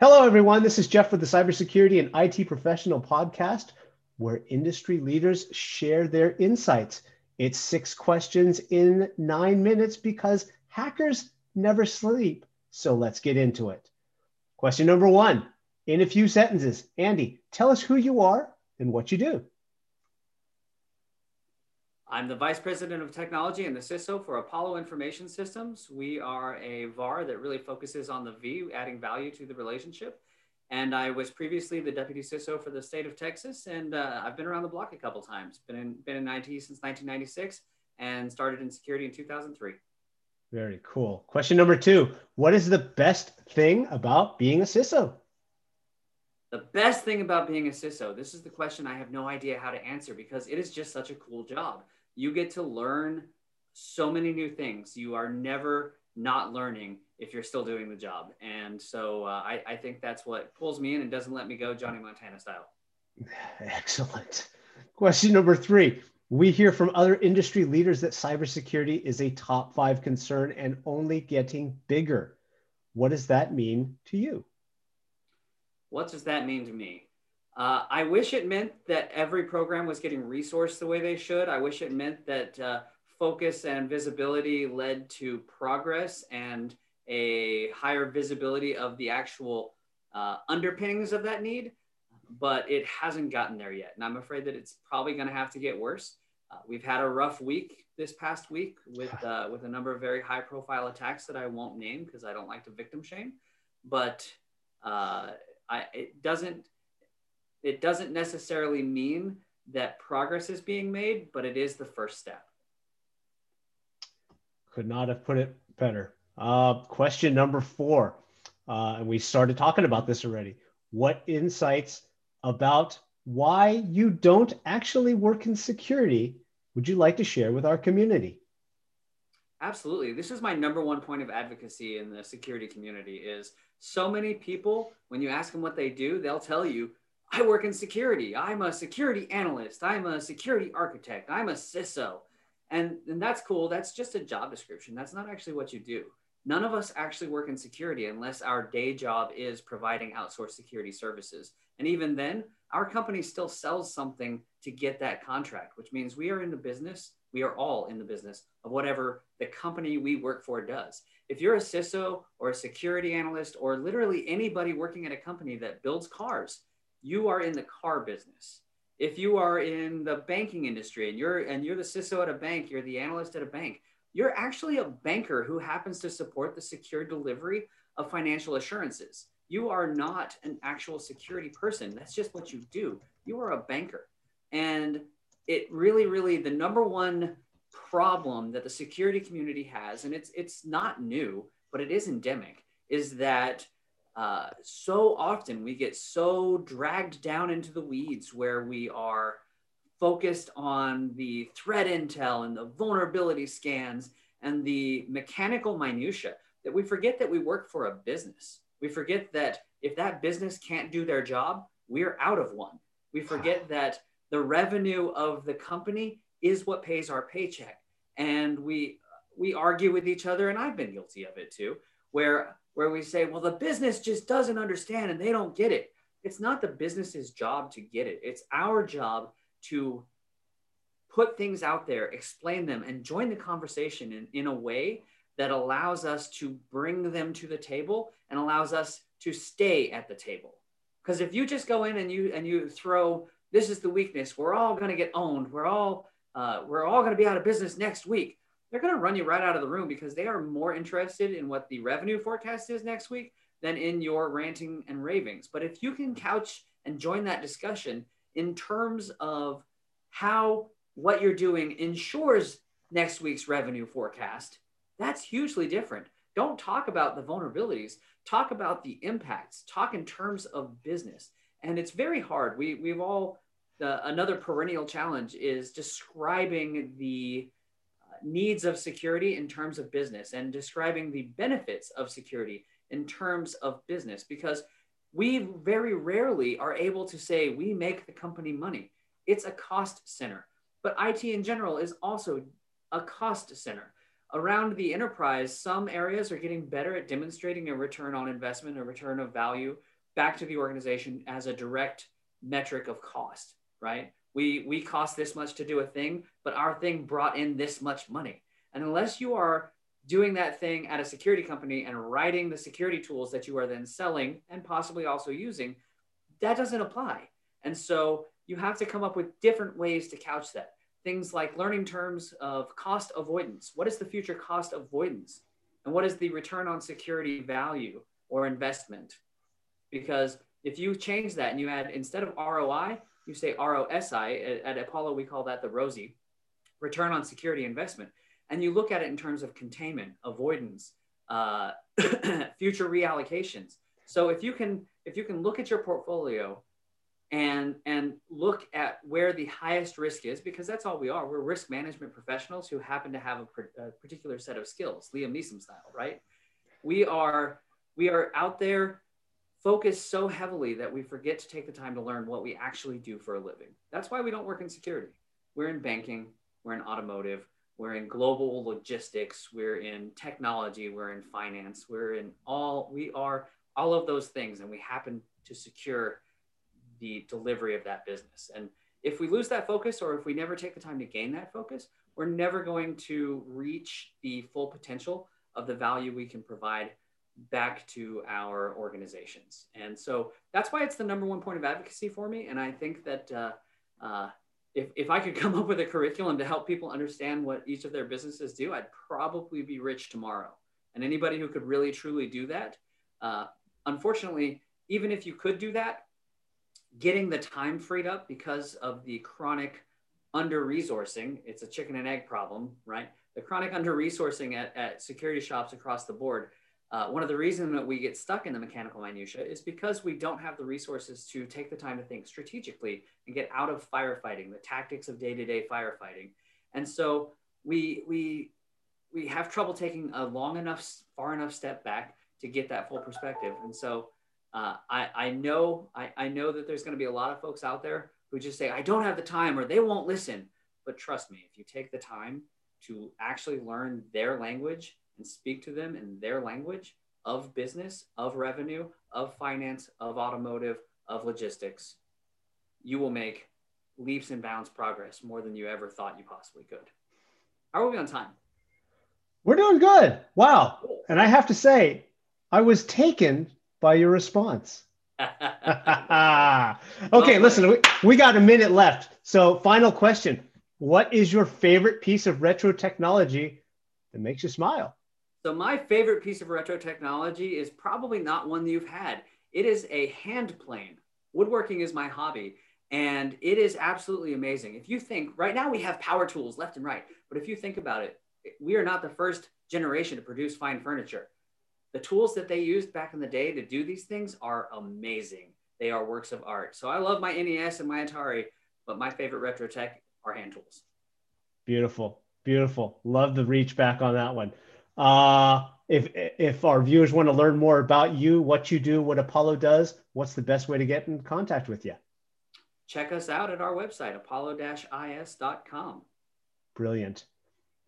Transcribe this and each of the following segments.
Hello, everyone. This is Jeff with the Cybersecurity and IT Professional Podcast, where industry leaders share their insights. It's six questions in nine minutes because hackers never sleep. So let's get into it. Question number one in a few sentences. Andy, tell us who you are and what you do. I'm the Vice President of Technology and the CISO for Apollo Information Systems. We are a VAR that really focuses on the V, adding value to the relationship. And I was previously the Deputy CISO for the state of Texas, and uh, I've been around the block a couple times. Been in, been in IT since 1996 and started in security in 2003. Very cool. Question number two What is the best thing about being a CISO? The best thing about being a CISO, this is the question I have no idea how to answer because it is just such a cool job you get to learn so many new things. You are never not learning if you're still doing the job. And so uh, I, I think that's what pulls me in and doesn't let me go Johnny Montana style. Excellent. Question number three. We hear from other industry leaders that cybersecurity is a top five concern and only getting bigger. What does that mean to you? What does that mean to me? Uh, I wish it meant that every program was getting resourced the way they should. I wish it meant that uh, focus and visibility led to progress and a higher visibility of the actual uh, underpinnings of that need, but it hasn't gotten there yet. And I'm afraid that it's probably going to have to get worse. Uh, we've had a rough week this past week with, uh, with a number of very high profile attacks that I won't name because I don't like to victim shame, but uh, I, it doesn't it doesn't necessarily mean that progress is being made, but it is the first step. Could not have put it better. Uh, question number four, uh, and we started talking about this already. What insights about why you don't actually work in security would you like to share with our community? Absolutely. This is my number one point of advocacy in the security community is so many people, when you ask them what they do, they'll tell you, I work in security. I'm a security analyst. I'm a security architect. I'm a CISO. And, and that's cool. That's just a job description. That's not actually what you do. None of us actually work in security unless our day job is providing outsourced security services. And even then, our company still sells something to get that contract, which means we are in the business, we are all in the business of whatever the company we work for does. If you're a CISO or a security analyst or literally anybody working at a company that builds cars, you are in the car business. If you are in the banking industry and you're and you're the CISO at a bank, you're the analyst at a bank, you're actually a banker who happens to support the secure delivery of financial assurances. You are not an actual security person. That's just what you do. You are a banker. And it really, really, the number one problem that the security community has, and it's it's not new, but it is endemic, is that uh, so often we get so dragged down into the weeds where we are focused on the threat intel and the vulnerability scans and the mechanical minutia that we forget that we work for a business. We forget that if that business can't do their job, we're out of one. We forget that the revenue of the company is what pays our paycheck. And we we argue with each other, and I've been guilty of it too, where where we say, well, the business just doesn't understand and they don't get it. It's not the business's job to get it. It's our job to put things out there, explain them, and join the conversation in, in a way that allows us to bring them to the table and allows us to stay at the table. Because if you just go in and you and you throw this is the weakness, we're all going to get owned, we're all uh, we're all going to be out of business next week they're going to run you right out of the room because they are more interested in what the revenue forecast is next week than in your ranting and ravings. But if you can couch and join that discussion in terms of how what you're doing ensures next week's revenue forecast, that's hugely different. Don't talk about the vulnerabilities, talk about the impacts, talk in terms of business. And it's very hard. We, we've all, the, another perennial challenge is describing the needs of security in terms of business and describing the benefits of security in terms of business because we very rarely are able to say we make the company money. It's a cost center. But IT in general is also a cost center. around the enterprise, some areas are getting better at demonstrating a return on investment, a return of value back to the organization as a direct metric of cost, right? We, we cost this much to do a thing, but our thing brought in this much money. And unless you are doing that thing at a security company and writing the security tools that you are then selling and possibly also using, that doesn't apply. And so you have to come up with different ways to couch that. Things like learning terms of cost avoidance. What is the future cost avoidance? And what is the return on security value or investment? Because if you change that and you add instead of ROI, you say ROSI. At, Apollo, we call that the ROSI, return on security investment. And you look at it in terms of containment, avoidance, uh, future reallocations. So if you can if you can look at your portfolio and and look at where the highest risk is because that's all we are we're risk management professionals who happen to have a, a, particular set of skills liam neeson style right we are we are out there focused so heavily that we forget to take the time to learn what we actually do for a living that's why we don't work in security we're in banking we're in automotive we're in global logistics we're in technology we're in finance we're in all we are all of those things and we happen to secure the delivery of that business. And if we lose that focus or if we never take the time to gain that focus, we're never going to reach the full potential of the value we can provide back to our organizations. And so that's why it's the number one point of advocacy for me. And I think that uh, uh, if, if I could come up with a curriculum to help people understand what each of their businesses do, I'd probably be rich tomorrow. And anybody who could really truly do that, uh, unfortunately, even if you could do that, getting the time freed up because of the chronic under resourcing. It's a chicken and egg problem, right? The chronic under resourcing at, at security shops across the board. Uh, one of the reasons that we get stuck in the mechanical minutia is because we don't have the resources to take the time to think strategically and get out of firefighting, the tactics of day-to-day firefighting. And so we we we have trouble taking a long enough, far enough step back to get that full perspective. And so uh, I, I know I, I know that there's going to be a lot of folks out there who just say I don't have the time or they won't listen. But trust me, if you take the time to actually learn their language and speak to them in their language of business, of revenue, of finance, of automotive, of logistics, you will make leaps and bounds progress more than you ever thought you possibly could. How are we on time? We're doing good. Wow. And I have to say, I was taken by your response. okay, listen, we, we got a minute left. So, final question What is your favorite piece of retro technology that makes you smile? So, my favorite piece of retro technology is probably not one you've had. It is a hand plane. Woodworking is my hobby, and it is absolutely amazing. If you think right now we have power tools left and right, but if you think about it, we are not the first generation to produce fine furniture the tools that they used back in the day to do these things are amazing. They are works of art. So I love my NES and my Atari, but my favorite retro tech are hand tools. Beautiful, beautiful. Love the reach back on that one. Uh, if if our viewers want to learn more about you, what you do, what Apollo does, what's the best way to get in contact with you? Check us out at our website, apollo-is.com. Brilliant.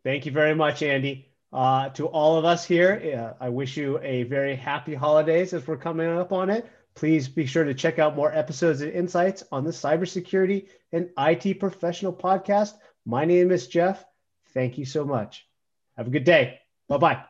Thank you very much, Andy. Uh, to all of us here, uh, I wish you a very happy holidays as we're coming up on it. Please be sure to check out more episodes and insights on the Cybersecurity and IT Professional Podcast. My name is Jeff. Thank you so much. Have a good day. Bye bye.